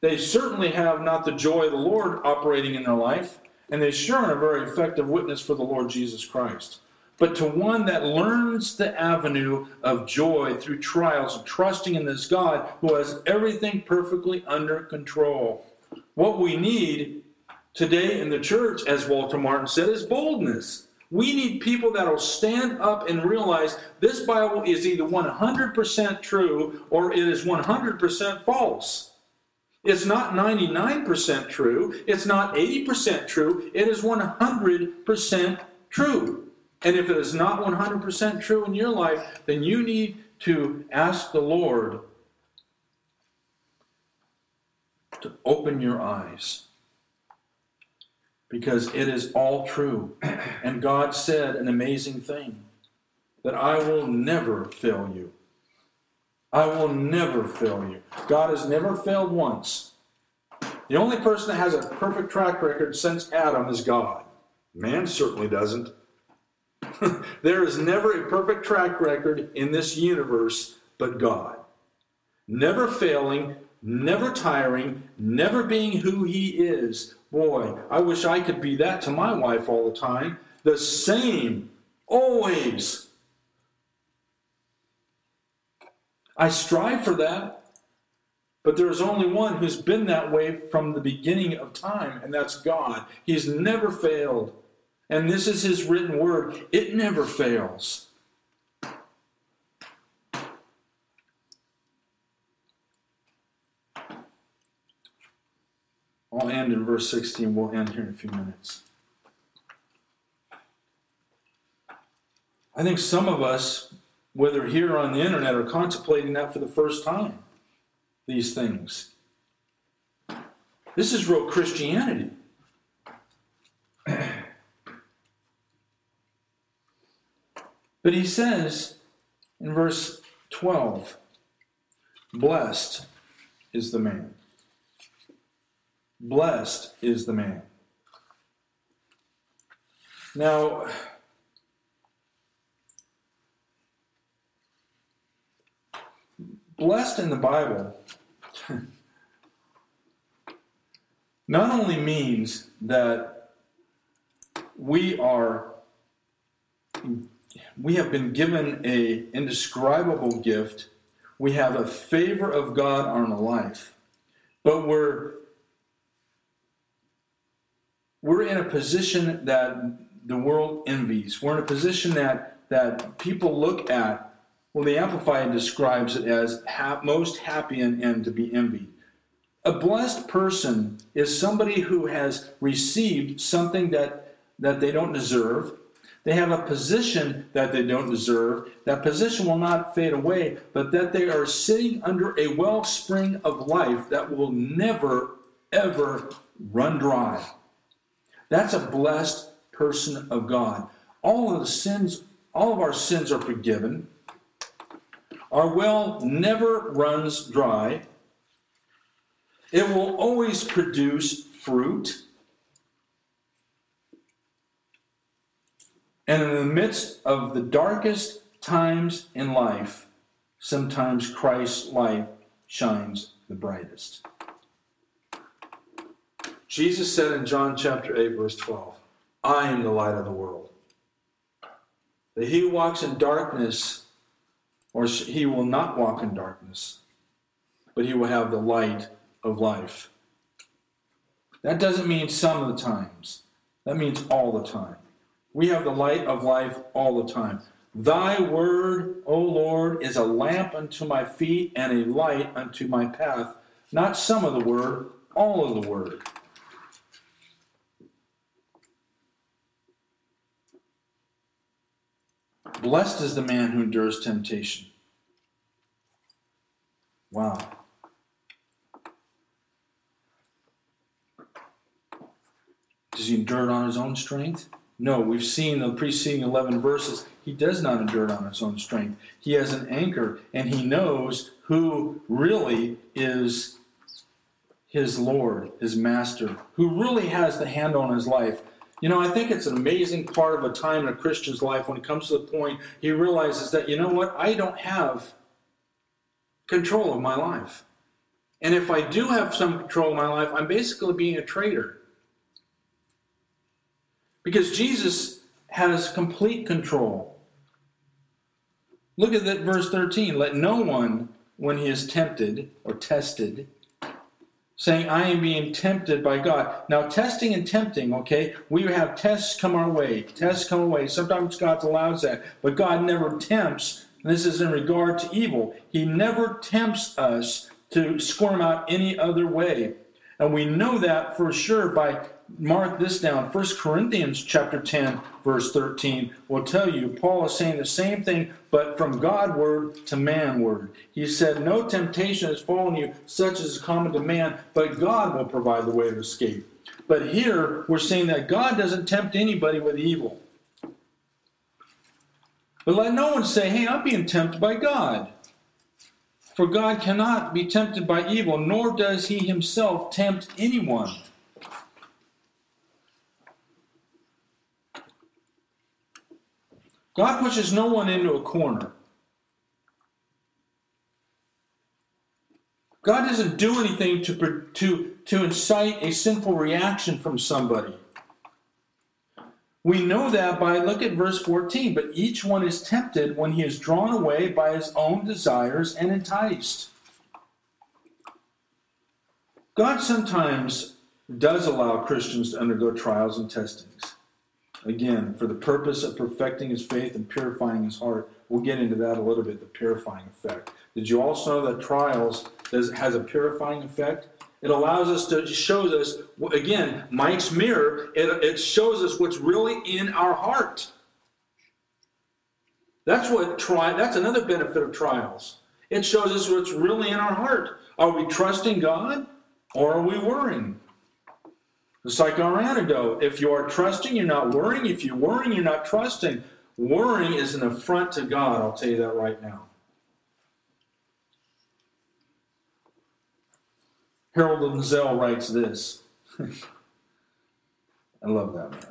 They certainly have not the joy of the Lord operating in their life. And they sure are a very effective witness for the Lord Jesus Christ. But to one that learns the avenue of joy through trials and trusting in this God who has everything perfectly under control. What we need today in the church, as Walter Martin said, is boldness. We need people that will stand up and realize this Bible is either 100% true or it is 100% false. It's not 99% true. It's not 80% true. It is 100% true. And if it is not 100% true in your life, then you need to ask the Lord to open your eyes. Because it is all true. And God said an amazing thing that I will never fail you. I will never fail you. God has never failed once. The only person that has a perfect track record since Adam is God. Man certainly doesn't. there is never a perfect track record in this universe but God. Never failing, never tiring, never being who He is. Boy, I wish I could be that to my wife all the time. The same, always. I strive for that, but there is only one who's been that way from the beginning of time, and that's God. He's never failed. And this is his written word. It never fails. I'll end in verse 16. We'll end here in a few minutes. I think some of us, whether here on the internet, are contemplating that for the first time. These things. This is real Christianity. But he says in verse 12, Blessed is the man. Blessed is the man. Now, blessed in the Bible not only means that we are we have been given a indescribable gift. We have a favor of God on our life. But we're we're in a position that the world envies. We're in a position that that people look at. Well, the Amplified describes it as ha- most happy and, and to be envied. A blessed person is somebody who has received something that, that they don't deserve, they have a position that they don't deserve. That position will not fade away, but that they are sitting under a wellspring of life that will never, ever run dry. That's a blessed person of God. All of the sins, all of our sins are forgiven. Our well never runs dry. It will always produce fruit. And in the midst of the darkest times in life, sometimes Christ's light shines the brightest. Jesus said in John chapter 8, verse 12, I am the light of the world. That he who walks in darkness, or he will not walk in darkness, but he will have the light of life. That doesn't mean some of the times, that means all the time. We have the light of life all the time. Thy word, O Lord, is a lamp unto my feet and a light unto my path. Not some of the word, all of the word. Blessed is the man who endures temptation. Wow. Does he endure it on his own strength? No, we've seen the preceding 11 verses. He does not endure it on his own strength. He has an anchor, and he knows who really is his Lord, his master, who really has the hand on his life. You know, I think it's an amazing part of a time in a Christian's life when it comes to the point he realizes that, you know what, I don't have control of my life. And if I do have some control of my life, I'm basically being a traitor. Because Jesus has complete control. Look at that verse 13. Let no one, when he is tempted or tested, saying, I am being tempted by God. Now, testing and tempting, okay, we have tests come our way. Tests come our way. Sometimes God allows that, but God never tempts. This is in regard to evil. He never tempts us to squirm out any other way. And we know that for sure by mark this down. 1 Corinthians chapter 10, verse 13 will tell you Paul is saying the same thing, but from God word to man word. He said, No temptation has fallen you, such as is common to man, but God will provide the way of escape. But here we're saying that God doesn't tempt anybody with evil. But let no one say, Hey, I'm being tempted by God. For God cannot be tempted by evil, nor does he himself tempt anyone. God pushes no one into a corner. God doesn't do anything to, to, to incite a sinful reaction from somebody. We know that by look at verse 14. But each one is tempted when he is drawn away by his own desires and enticed. God sometimes does allow Christians to undergo trials and testings. Again, for the purpose of perfecting his faith and purifying his heart. We'll get into that a little bit, the purifying effect. Did you also know that trials has a purifying effect? It allows us to, shows us, again, Mike's mirror, it, it shows us what's really in our heart. That's what try, that's another benefit of trials. It shows us what's really in our heart. Are we trusting God or are we worrying? It's like our antidote. If you are trusting, you're not worrying. If you're worrying, you're not trusting. Worrying is an affront to God, I'll tell you that right now. Harold Lindsell writes this. I love that man.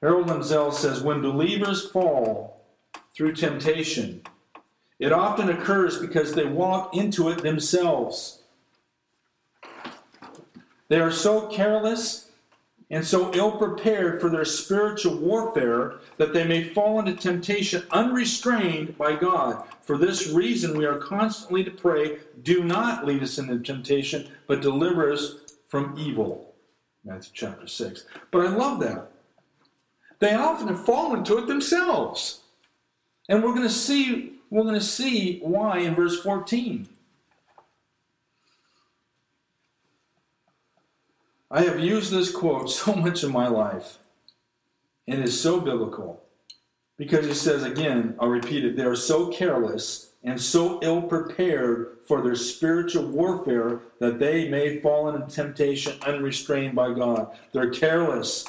Harold Lindsell says When believers fall through temptation, it often occurs because they walk into it themselves. They are so careless and so ill prepared for their spiritual warfare that they may fall into temptation unrestrained by God. For this reason, we are constantly to pray, Do not lead us into temptation, but deliver us from evil. Matthew chapter 6. But I love that. They often have fallen into it themselves. And we're going to see we're going to see why in verse 14. I have used this quote so much in my life, and it is so biblical. Because it says again, I'll repeat it, they are so careless and so ill prepared for their spiritual warfare that they may fall into temptation unrestrained by God. They're careless.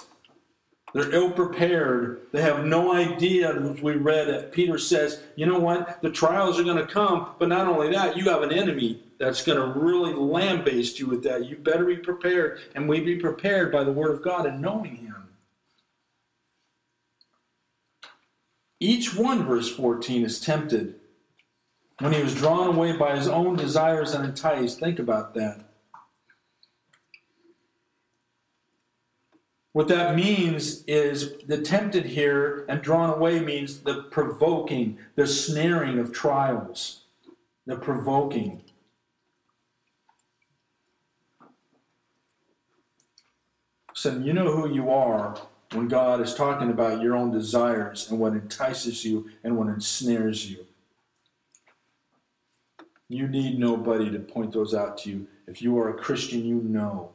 They're ill prepared. They have no idea, we read it. Peter says, you know what? The trials are going to come, but not only that, you have an enemy that's going to really lambaste you with that. You better be prepared, and we be prepared by the Word of God and knowing Him. Each one, verse 14, is tempted when he was drawn away by his own desires and enticed. Think about that. What that means is the tempted here and drawn away means the provoking, the snaring of trials, the provoking. So you know who you are when God is talking about your own desires and what entices you and what ensnares you. You need nobody to point those out to you. If you are a Christian, you know.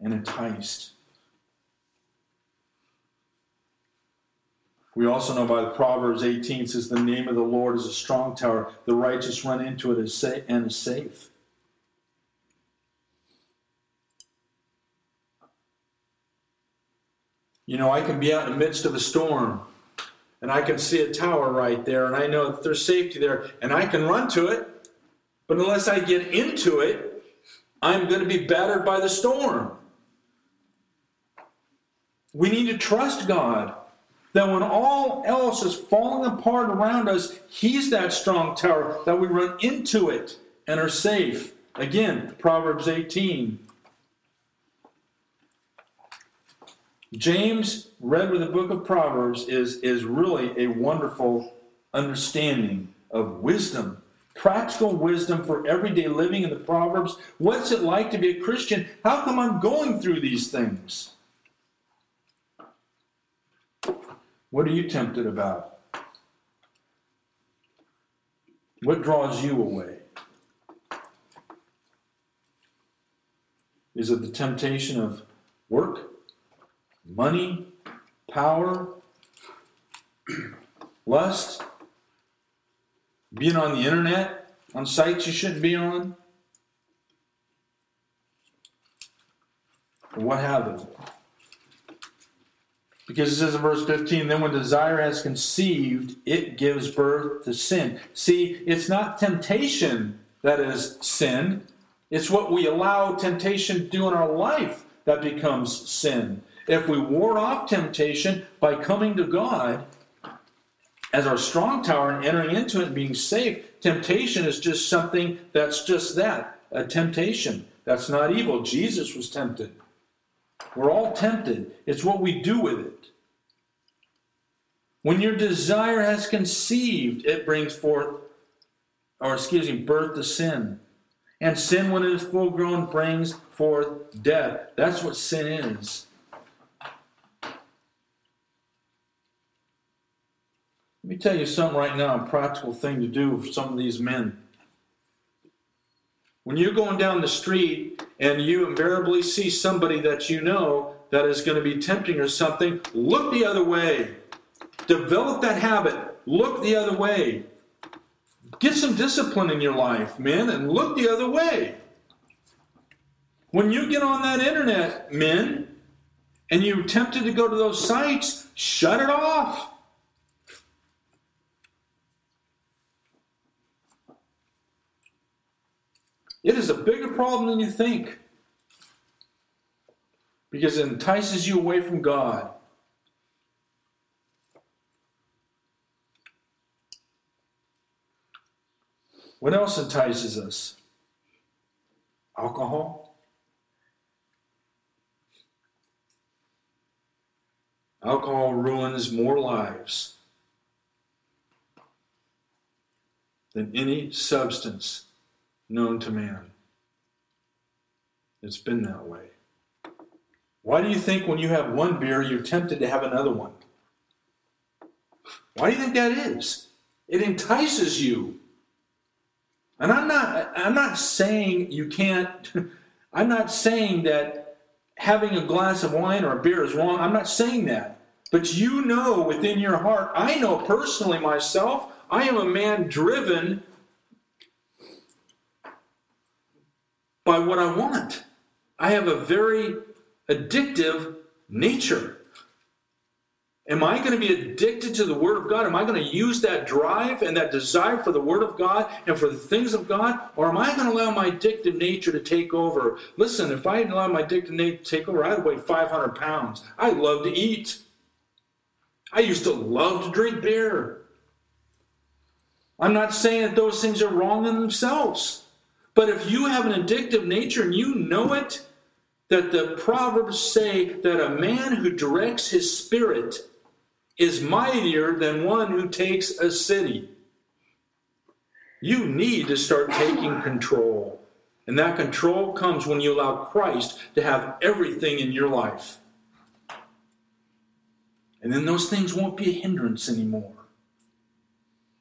And enticed. We also know by the Proverbs 18 says the name of the Lord is a strong tower. The righteous run into it and is safe. You know, I can be out in the midst of a storm and I can see a tower right there and I know that there's safety there and I can run to it. But unless I get into it, I'm going to be battered by the storm. We need to trust God that when all else is falling apart around us, He's that strong tower that we run into it and are safe. Again, Proverbs 18. James, read with the book of Proverbs, is, is really a wonderful understanding of wisdom, practical wisdom for everyday living in the Proverbs. What's it like to be a Christian? How come I'm going through these things? What are you tempted about? What draws you away? Is it the temptation of work? Money, power, lust, being on the internet, on sites you shouldn't be on, what have you. Because it says in verse 15, then when desire has conceived, it gives birth to sin. See, it's not temptation that is sin, it's what we allow temptation to do in our life that becomes sin. If we ward off temptation by coming to God as our strong tower and entering into it and being safe, temptation is just something that's just that a temptation. That's not evil. Jesus was tempted. We're all tempted. It's what we do with it. When your desire has conceived, it brings forth, or excuse me, birth to sin. And sin, when it is full grown, brings forth death. That's what sin is. Let me tell you something right now, a practical thing to do for some of these men. When you're going down the street and you invariably see somebody that you know that is going to be tempting or something, look the other way. Develop that habit. Look the other way. Get some discipline in your life, men, and look the other way. When you get on that internet, men, and you're tempted to go to those sites, shut it off. It is a bigger problem than you think because it entices you away from God. What else entices us? Alcohol. Alcohol ruins more lives than any substance known to man. It's been that way. Why do you think when you have one beer, you're tempted to have another one? Why do you think that is? It entices you. And I'm not I'm not saying you can't I'm not saying that having a glass of wine or a beer is wrong. I'm not saying that. But you know within your heart, I know personally myself, I am a man driven by what I want. I have a very addictive nature. Am I going to be addicted to the Word of God? Am I going to use that drive and that desire for the Word of God and for the things of God? Or am I going to allow my addictive nature to take over? Listen, if I allow my addictive nature to take over, I'd weigh 500 pounds. I love to eat. I used to love to drink beer. I'm not saying that those things are wrong in themselves. But if you have an addictive nature and you know it, that the Proverbs say that a man who directs his spirit is mightier than one who takes a city. You need to start taking control. And that control comes when you allow Christ to have everything in your life. And then those things won't be a hindrance anymore.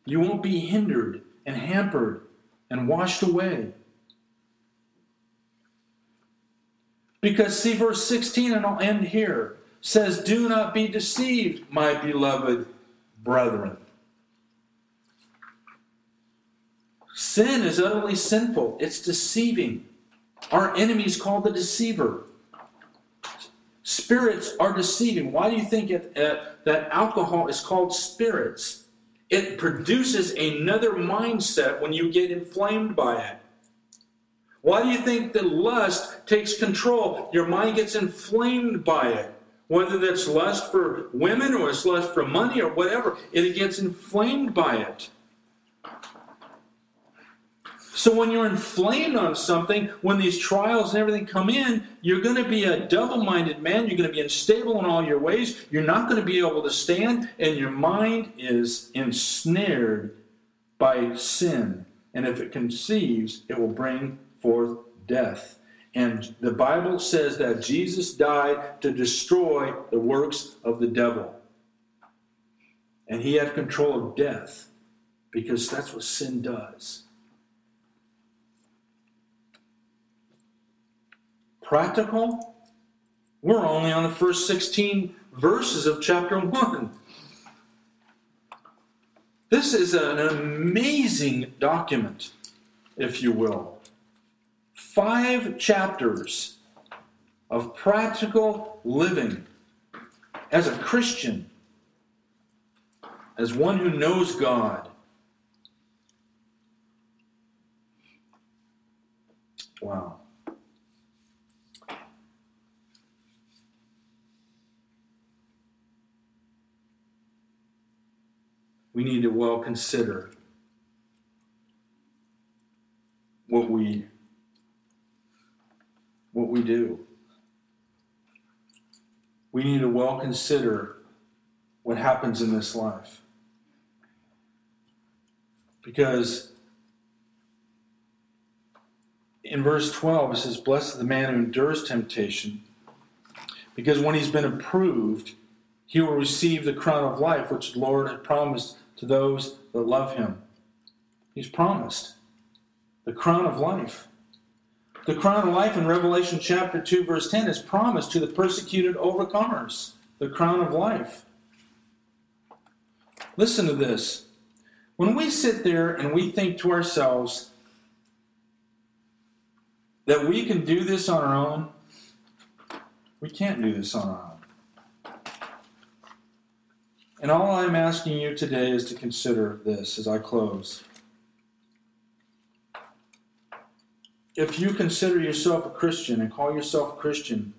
You won't be hindered and hampered and washed away. Because, see, verse 16, and I'll end here, says, Do not be deceived, my beloved brethren. Sin is utterly sinful, it's deceiving. Our enemy is called the deceiver. Spirits are deceiving. Why do you think it, uh, that alcohol is called spirits? It produces another mindset when you get inflamed by it. Why do you think that lust takes control? Your mind gets inflamed by it. Whether that's lust for women or it's lust for money or whatever, it gets inflamed by it. So when you're inflamed on something, when these trials and everything come in, you're going to be a double minded man. You're going to be unstable in all your ways. You're not going to be able to stand, and your mind is ensnared by sin. And if it conceives, it will bring forth death. And the Bible says that Jesus died to destroy the works of the devil. And he had control of death because that's what sin does. Practical? We're only on the first 16 verses of chapter 1. This is an amazing document, if you will five chapters of practical living as a Christian, as one who knows God. Wow. We need to well consider what we what we do. We need to well consider what happens in this life. Because in verse 12 it says, Blessed the man who endures temptation, because when he's been approved, he will receive the crown of life which the Lord had promised to those that love him. He's promised the crown of life. The crown of life in Revelation chapter 2, verse 10 is promised to the persecuted overcomers. The crown of life. Listen to this. When we sit there and we think to ourselves that we can do this on our own, we can't do this on our own. And all I'm asking you today is to consider this as I close. If you consider yourself a Christian and call yourself a Christian,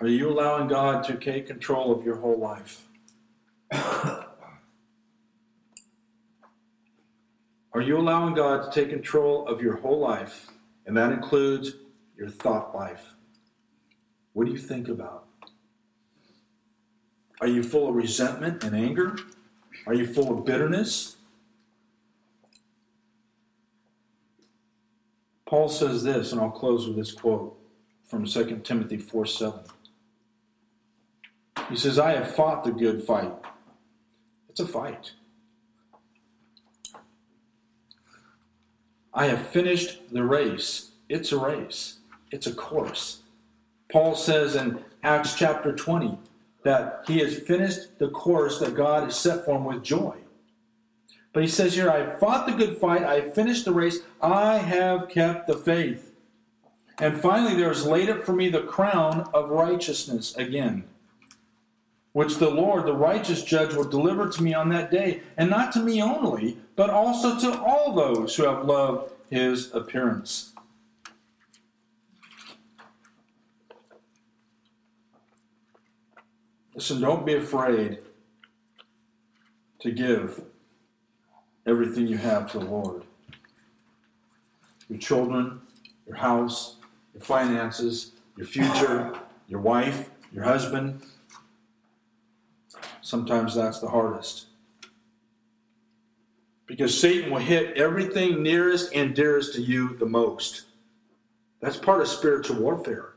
are you allowing God to take control of your whole life? Are you allowing God to take control of your whole life? And that includes your thought life. What do you think about? Are you full of resentment and anger? Are you full of bitterness? Paul says this, and I'll close with this quote from 2 Timothy 4 7. He says, I have fought the good fight. It's a fight. I have finished the race. It's a race, it's a course. Paul says in Acts chapter 20 that he has finished the course that God has set for him with joy. But he says here, I fought the good fight, I finished the race, I have kept the faith. And finally, there is laid up for me the crown of righteousness again, which the Lord, the righteous judge, will deliver to me on that day, and not to me only, but also to all those who have loved his appearance. Listen, don't be afraid to give everything you have to the Lord. Your children, your house, your finances, your future, your wife, your husband. Sometimes that's the hardest. Because Satan will hit everything nearest and dearest to you the most. That's part of spiritual warfare.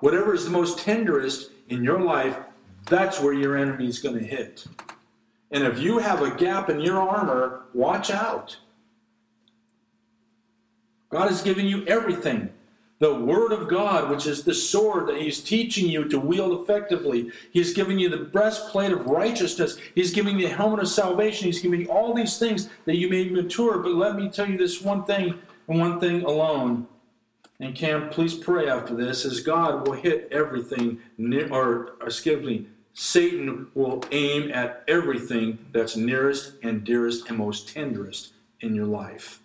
Whatever is the most tenderest in your life, that's where your enemy is going to hit. And if you have a gap in your armor, watch out. God has given you everything. The Word of God, which is the sword that He's teaching you to wield effectively. He's giving you the breastplate of righteousness. He's giving you the helmet of salvation. He's giving you all these things that you may mature. But let me tell you this one thing and one thing alone. And Cam, please pray after this, as God will hit everything, or excuse me, Satan will aim at everything that's nearest and dearest and most tenderest in your life.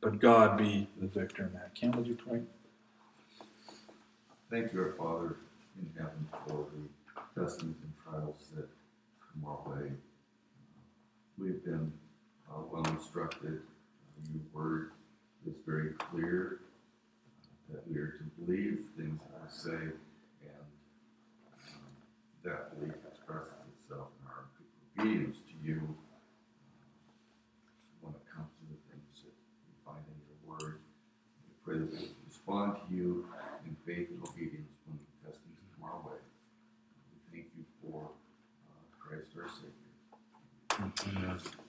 But God be the victor in that. Cam, would you pray? Thank you, our Father in heaven, for the testings and trials that come our way. We've been uh, well instructed. Uh, Your word is very clear uh, that we are to believe things that and um, that belief expresses itself in our obedience to you when it comes to the things that we find in your word. We pray that we respond to you in faith and obedience when the testings come our way. We thank you for uh, Christ our Savior. Amen.